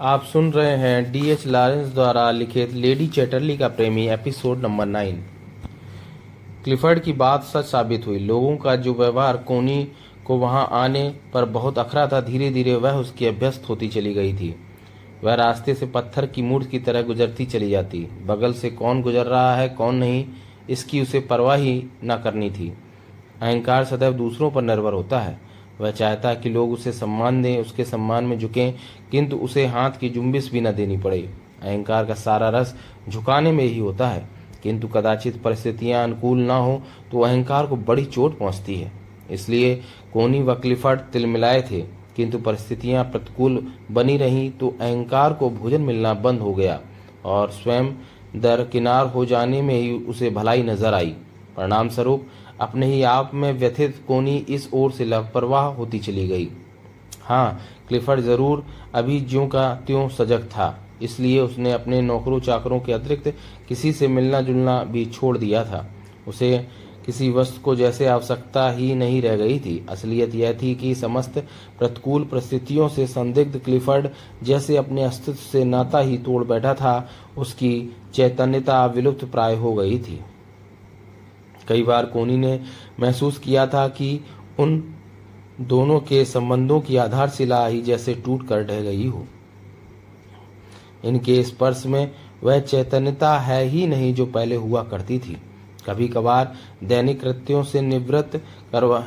आप सुन रहे हैं डी एच लॉरेंस द्वारा लिखित लेडी चैटरली का प्रेमी एपिसोड नंबर नाइन। क्लिफर्ड की बात सच साबित हुई। लोगों का जो व्यवहार कोनी को वहाँ आने पर बहुत अखरा था धीरे धीरे वह उसकी अभ्यस्त होती चली गई थी। वह रास्ते से पत्थर की मूर्त की तरह गुजरती चली जाती। बगल से कौन गुजर रहा है, कौन नहीं, इसकी उसे परवाह ही न करनी थी। अहंकार सदैव दूसरों पर निर्भर होता है। वह चाहता कि लोग उसे सम्मान दें, उसके सम्मान में झुकें, किंतु उसे हाथ की जुम्बिस भी न देनी पड़े। अहंकार का सारा रस झुकाने में ही होता है। किंतु कदाचित परिस्थितियाँ अनुकूल न हो तो अहंकार को बड़ी चोट पहुँचती है। इसलिए कोनी व क्लिफर्ड तिलमिलाए थे, किंतु परिस्थितियाँ प्रतिकूल बनी रहीं तो अहंकार को भोजन मिलना बंद हो गया, और स्वयं दरकिनार हो जाने में ही उसे भलाई नज़र आई। परिणाम स्वरूप अपने ही आप में व्यथित कोनी इस ओर से लापरवाह होती चली गई। हाँ क्लिफर्ड ज़रूर अभी ज्यों का त्यों सजग था, इसलिए उसने अपने नौकरों चाकरों के अतिरिक्त किसी से मिलना जुलना भी छोड़ दिया था। उसे किसी वस्तु को जैसे आवश्यकता ही नहीं रह गई थी। असलियत यह थी कि समस्त प्रतिकूल परिस्थितियों से संदिग्ध क्लिफर्ड जैसे अपने अस्तित्व से नाता ही तोड़ बैठा था, उसकी चैतन्यता विलुप्त प्राय हो गई थी। कई बार कोनी ने महसूस किया था कि उन दोनों के संबंधों की आधारशिला ही जैसे टूट कर ढह गई हो। इनके स्पर्श में वह चैतन्यता है ही नहीं जो पहले हुआ करती थी। कभी कभार दैनिक कृत्यों से निवृत्त करवा,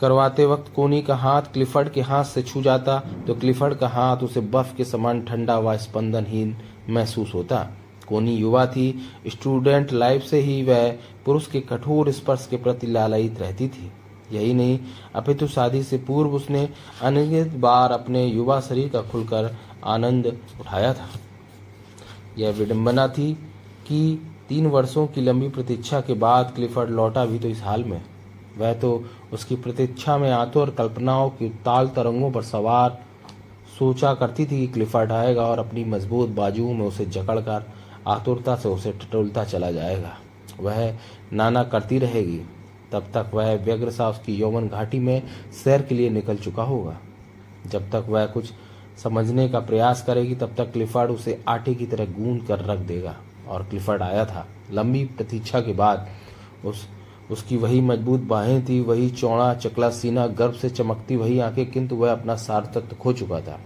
करवाते वक्त कोनी का हाथ क्लिफर्ड के हाथ से छू जाता तो क्लिफर्ड का हाथ उसे बर्फ़ के समान ठंडा व स्पंदनहीन महसूस होता। कोनी युवा थी, स्टूडेंट लाइफ से ही वह पुरुष के कठोर स्पर्श के प्रति लालयित रहती थी। यही नहीं, अपितु शादी से पूर्व उसने अनगित बार अपने युवा शरीर का खुलकर आनंद उठाया था। यह विडंबना थी कि तीन वर्षों की लंबी प्रतीक्षा के बाद क्लिफर्ड लौटा भी तो इस हाल में। वह तो उसकी प्रतीक्षा में आतुर कल्पनाओं की ताल तरंगों पर सवार सोचा करती थी कि क्लिफर्ड आएगा और अपनी मज़बूत बाजुओं में उसे जकड़कर आतुरता से उसे टटोलता चला जाएगा। वह नाना करती रहेगी। तब तक वह व्यग्र सा उसकी यौवन घाटी में सैर के लिए निकल चुका होगा। जब तक वह कुछ समझने का प्रयास करेगी, तब तक क्लिफर्ड उसे आटे की तरह गूंद कर रख देगा। और क्लिफर्ड आया था। लंबी प्रतीक्षा के बाद उस, उसकी वही मज़बूत बाहें थी, वही चौड़ा, चकला सीना गर्भ से चमकती वही आँखें, किंतु वह अपना सार्थत्व खो चुका था।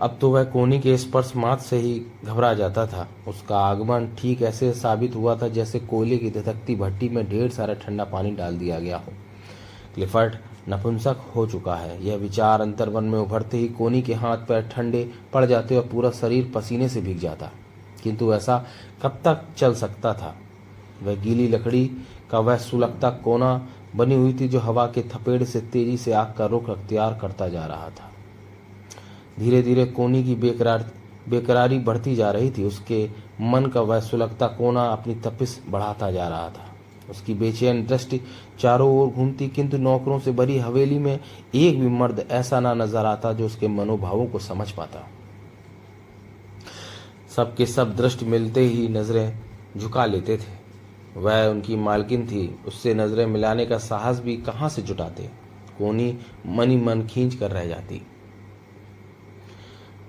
अब तो वह कोनी के स्पर्श मात से ही घबरा जाता था। उसका आगमन ठीक ऐसे साबित हुआ था जैसे कोयले की धधकती भट्टी में ढेर सारा ठंडा पानी डाल दिया गया हो। क्लिफर्ड नपुंसक हो चुका है। यह विचार अंतर्वन में उभरते ही कोनी के हाथ पैर ठंडे पड़ जाते और पूरा शरीर पसीने से भीग जाता। किंतु ऐसा कब तक चल सकता था? वह गीली लकड़ी का वह सुलगता कोना बनी हुई थी जो हवा के थपेड़ से तेज़ी से आग का रुख अख्तियार करता जा रहा था। धीरे धीरे कोनी की बेकरार, बेकरारी बढ़ती जा रही थी। उसके मन का वह सुलगता कोना अपनी तपिस बढ़ाता जा रहा था। उसकी बेचैन दृष्टि चारों ओर घूमती, किंतु नौकरों से भरी हवेली में एक भी मर्द ऐसा ना नज़र आता जो उसके मनोभावों को समझ पाता। सबके सब दृष्टि मिलते ही नज़रें झुका लेते थे। वह उनकी मालकिन थी। उससे नज़रें मिलाने का साहस भी कहाँ से जुटाते? कोनी मनी मन खींच कर रह जाती।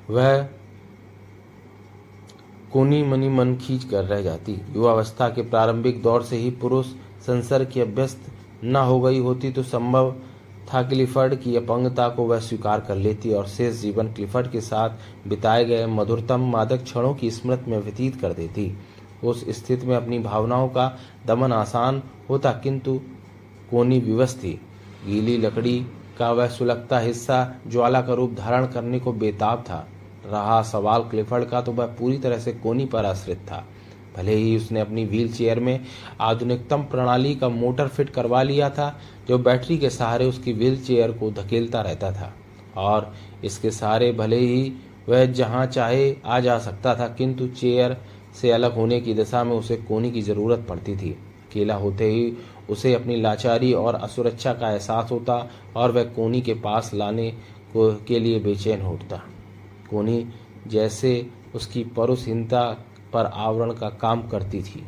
वह कोनी मनी मन खींच कर रह जाती। युवावस्था के प्रारंभिक दौर से ही पुरुष संसार की अभ्यस्त न हो गई होती तो संभव था क्लिफर्ड की अपंगता को वह स्वीकार कर लेती और शेष जीवन क्लिफर्ड के साथ बिताए गए मधुरतम मादक क्षणों की स्मृति में व्यतीत कर देती। उस स्थिति में अपनी भावनाओं का दमन आसान होता, किंतु कोनी विवश थी। गीली लकड़ी का वह सुलगता हिस्सा, ज्वाला का रूप धारण करने को बेताब था। रहा सवाल क्लिफर्ड का तो वह पूरी तरह से कोनी पर आश्रित था। भले ही उसने अपनी व्हील चेयर में आधुनिकतम प्रणाली का मोटर फिट करवा लिया था, जो बैटरी के सहारे उसकी व्हील चेयर को धकेलता रहता था। और इसके सहारे भले ही वह जहाँ चाहे आ जा सकता था, किंतु चेयर से अलग होने की दशा में उसे कोनी की ज़रूरत पड़ती थी। अकेला होते ही उसे अपनी लाचारी और असुरक्षा का एहसास होता और वह कोनी के पास लाने को के लिए बेचैन होता कोनी जैसे उसकी परुषहीनता पर आवरण का काम करती थी।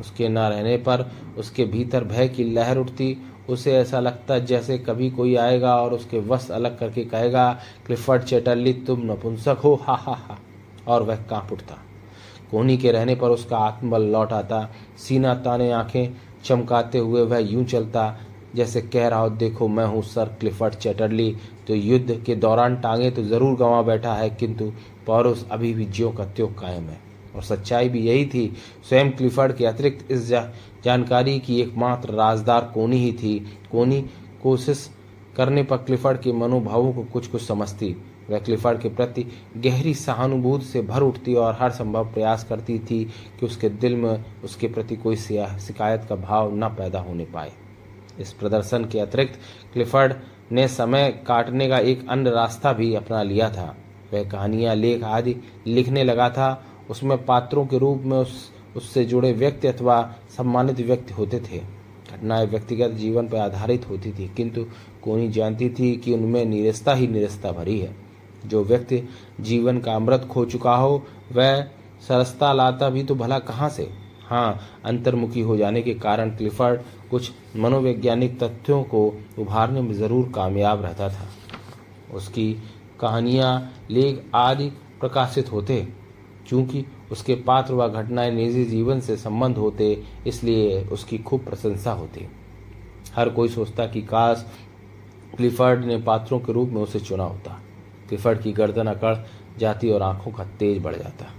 उसके न रहने पर उसके भीतर भय की लहर उठती। उसे ऐसा लगता जैसे कभी कोई आएगा और उसके वस्त्र अलग करके कहेगा क्लिफर्ड चेटरली तुम नपुंसक हो। हा हा हा। और वह काँप उठता। कोहनी के रहने पर उसका आत्मबल लौट आता। सीना ताने आँखें चमकाते हुए वह यूँ चलता जैसे कह रहा हो देखो मैं हूँ सर क्लिफर्ड चैटरली। तो युद्ध के दौरान टांगे तो ज़रूर गंवा बैठा है किंतु पौरुष अभी भी ज्यो का त्यों कायम है। और सच्चाई भी यही थी स्वयं क्लिफर्ड के अतिरिक्त इस जा, जानकारी की एकमात्र राजदार कोनी ही थी। कोनी कोशिश करने पर क्लिफर्ड के मनोभावों को कुछ कुछ समझती। वह क्लिफर्ड के प्रति गहरी सहानुभूति से भर उठती और हर संभव प्रयास करती थी कि उसके दिल में उसके प्रति कोई शिकायत का भाव न पैदा होने पाए। इस प्रदर्शन के अतिरिक्त क्लिफर्ड ने समय काटने का एक अन्य रास्ता भी अपना लिया था। वह कहानियाँ, लेख आदि लिखने लगा था। उसमें पात्रों के रूप में उस, उससे जुड़े व्यक्ति अथवा सम्मानित व्यक्ति होते थे। घटनाएँ व्यक्तिगत जीवन पर आधारित होती थी, किंतु कोनी जानती थी कि उनमें निरस्ता ही निरस्ता भरी है। जो व्यक्ति जीवन का अमृत खो चुका हो, वह सरसता लाता भी तो भला कहाँ से? हाँ अंतर्मुखी हो जाने के कारण क्लिफर्ड कुछ मनोवैज्ञानिक तथ्यों को उभारने में ज़रूर कामयाब रहता था। उसकी कहानियाँ लेख आदि प्रकाशित होते, चूँकि उसके पात्र व घटनाएँ निजी जीवन से संबंध होते, इसलिए उसकी खूब प्रशंसा होती। हर कोई सोचता कि काश क्लिफर्ड ने पात्रों के रूप में उसे चुना होता। क्लिफर्ड की गर्दन अकड़ जाती और आँखों का तेज बढ़ जाता।